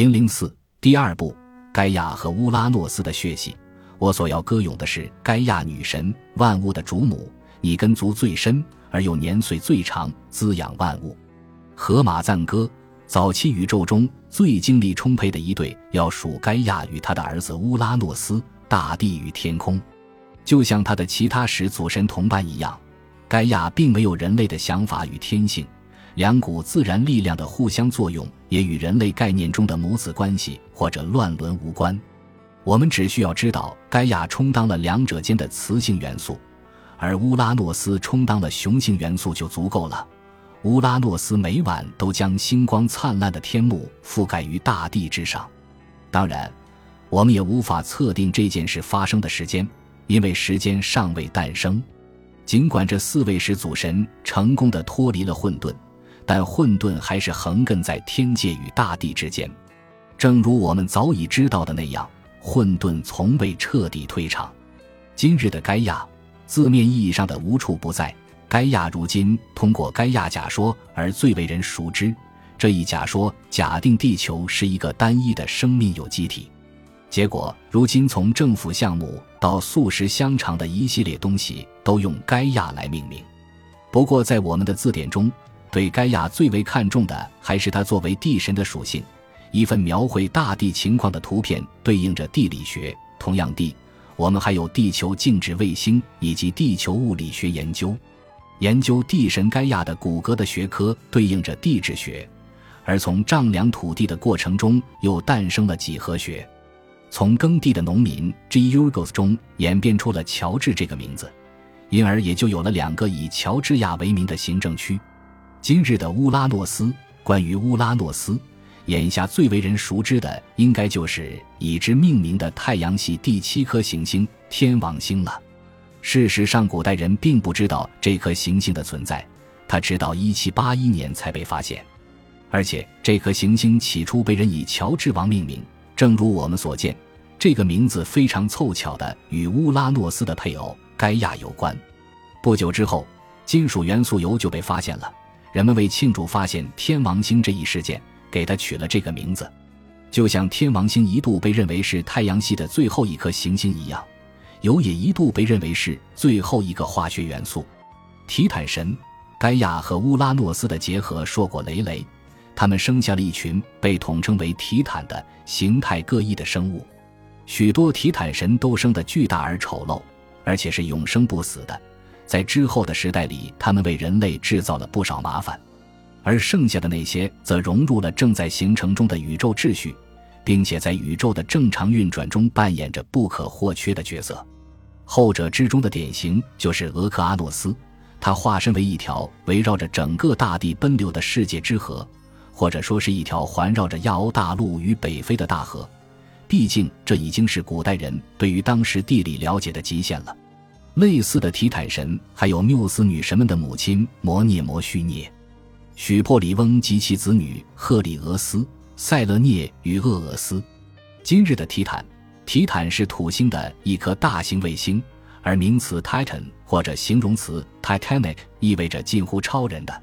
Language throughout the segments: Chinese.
零零四第二部，盖亚和乌拉诺斯的血系。我所要歌咏的是盖亚女神，万物的主母。你根足最深，而又年岁最长，滋养万物。荷马赞歌，早期宇宙中最精力充沛的一对，要数盖亚与他的儿子乌拉诺斯。大地与天空，就像他的其他始祖神同伴一样，盖亚并没有人类的想法与天性。两股自然力量的互相作用，也与人类概念中的母子关系或者乱伦无关。我们只需要知道，盖亚充当了两者间的雌性元素，而乌拉诺斯充当了雄性元素就足够了。乌拉诺斯每晚都将星光灿烂的天幕覆盖于大地之上。当然，我们也无法测定这件事发生的时间，因为时间尚未诞生。尽管这四位始祖神成功的脱离了混沌。但混沌还是横亘在天界与大地之间，正如我们早已知道的那样，混沌从未彻底退场。今日的盖亚，字面意义上的无处不在。盖亚如今通过盖亚假说而最为人熟知。这一假说假定地球是一个单一的生命有机体，结果如今从政府项目到素食香肠的一系列东西都用盖亚来命名。不过在我们的字典中。对盖亚最为看重的还是他作为地神的属性。一份描绘大地情况的图片对应着地理学。同样地，我们还有地球静止卫星以及地球物理学研究。研究地神盖亚的骨骼的学科对应着地质学，而从丈量土地的过程中又诞生了几何学。从耕地的农民 G. Urgos 中演变出了乔治这个名字，因而也就有了两个以乔治亚为名的行政区。今日的乌拉诺斯，关于乌拉诺斯，眼下最为人熟知的，应该就是以之命名的太阳系第七颗行星天王星了。事实上，古代人并不知道这颗行星的存在，它直到1781年才被发现。而且，这颗行星起初被人以乔治王命名，正如我们所见，这个名字非常凑巧的与乌拉诺斯的配偶盖亚有关。不久之后，金属元素铀就被发现了。人们为庆祝发现天王星这一事件，给它取了这个名字，就像天王星一度被认为是太阳系的最后一颗行星一样，铀也一度被认为是最后一个化学元素。提坦神盖亚和乌拉诺斯的结合硕果累累，他们生下了一群被统称为提坦的形态各异的生物。许多提坦神都生得巨大而丑陋，而且是永生不死的。在之后的时代里，他们为人类制造了不少麻烦，而剩下的那些则融入了正在形成中的宇宙秩序，并且在宇宙的正常运转中扮演着不可或缺的角色。后者之中的典型就是俄克阿诺斯，他化身为一条围绕着整个大地奔流的世界之河，或者说是一条环绕着亚欧大陆与北非的大河。毕竟，这已经是古代人对于当时地理了解的极限了。类似的提坦神还有缪斯女神们的母亲摩涅摩须涅、许珀里翁及其子女赫里俄斯、塞勒涅与厄俄斯。今日的提坦，提坦是土星的一颗大型卫星，而名词 Titan 或者形容词 Titanic 意味着近乎超人的。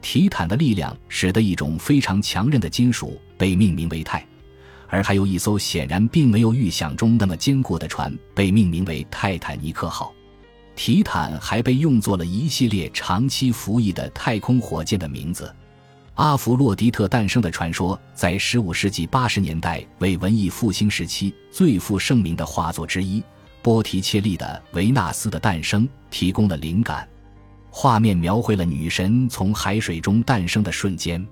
提坦的力量使得一种非常强韧的金属被命名为钛，而还有一艘显然并没有预想中那么坚固的船被命名为泰坦尼克号。提坦还被用作了一系列长期服役的太空火箭的名字。阿弗洛狄特诞生的传说，在15世纪80年代为文艺复兴时期最负盛名的画作之一——波提切利的《维纳斯的诞生》提供了灵感。画面描绘了女神从海水中诞生的瞬间。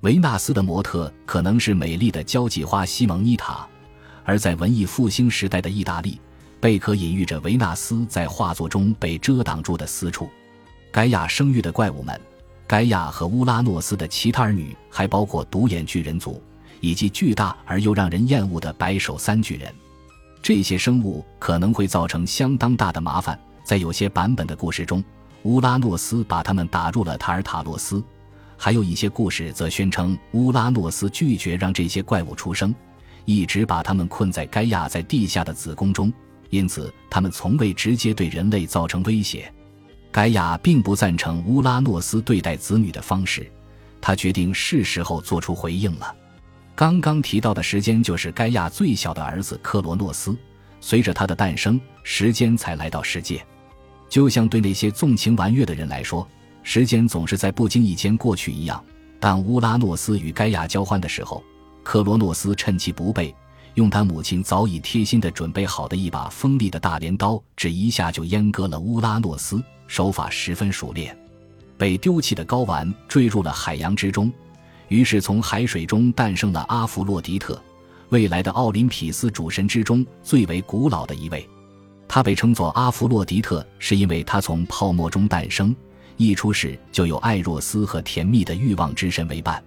维纳斯的模特可能是美丽的交际花西蒙妮塔，而在文艺复兴时代的意大利。贝壳隐喻着维纳斯在画作中被遮挡住的私处。盖亚生育的怪物们，盖亚和乌拉诺斯的其他儿女还包括独眼巨人族以及巨大而又让人厌恶的白手三巨人。这些生物可能会造成相当大的麻烦。在有些版本的故事中，乌拉诺斯把他们打入了塔尔塔洛斯；还有一些故事则宣称乌拉诺斯拒绝让这些怪物出生，一直把他们困在盖亚在地下的子宫中。因此，他们从未直接对人类造成威胁。盖亚并不赞成乌拉诺斯对待子女的方式，他决定是时候做出回应了。刚刚提到的时间就是盖亚最小的儿子克罗诺斯，随着他的诞生，时间才来到世界。就像对那些纵情玩乐的人来说，时间总是在不经意间过去一样。当乌拉诺斯与盖亚交换的时候，克罗诺斯趁其不备，用他母亲早已贴心的准备好的一把锋利的大镰刀，只一下就阉割了乌拉诺斯，手法十分熟练。被丢弃的睾丸坠入了海洋之中。于是，从海水中诞生了阿弗洛狄特，未来的奥林匹斯主神之中最为古老的一位。他被称作阿弗洛狄特，是因为他从泡沫中诞生，一出世就有艾若斯和甜蜜的欲望之神为伴。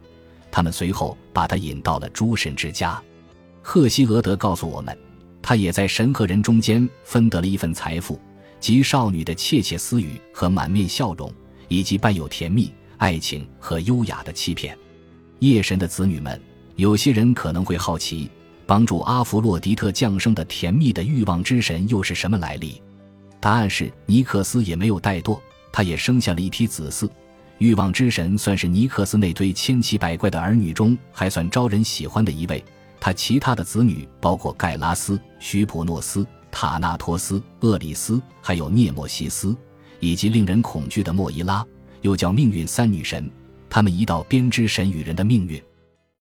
他们随后把他引到了诸神之家。赫西俄德告诉我们，他也在神和人中间分得了一份财富，即少女的窃窃私语和满面笑容，以及伴有甜蜜爱情和优雅的欺骗。夜神的子女们，有些人可能会好奇，帮助阿弗洛狄特降生的甜蜜的欲望之神又是什么来历？答案是尼克斯也没有怠惰，他也生下了一批子嗣。欲望之神算是尼克斯那堆千奇百怪的儿女中还算招人喜欢的一位。他其他的子女包括盖拉斯、徐普诺斯、塔纳托斯、厄里斯，还有涅莫西斯，以及令人恐惧的莫伊拉，又叫命运三女神。他们一道编织神与人的命运。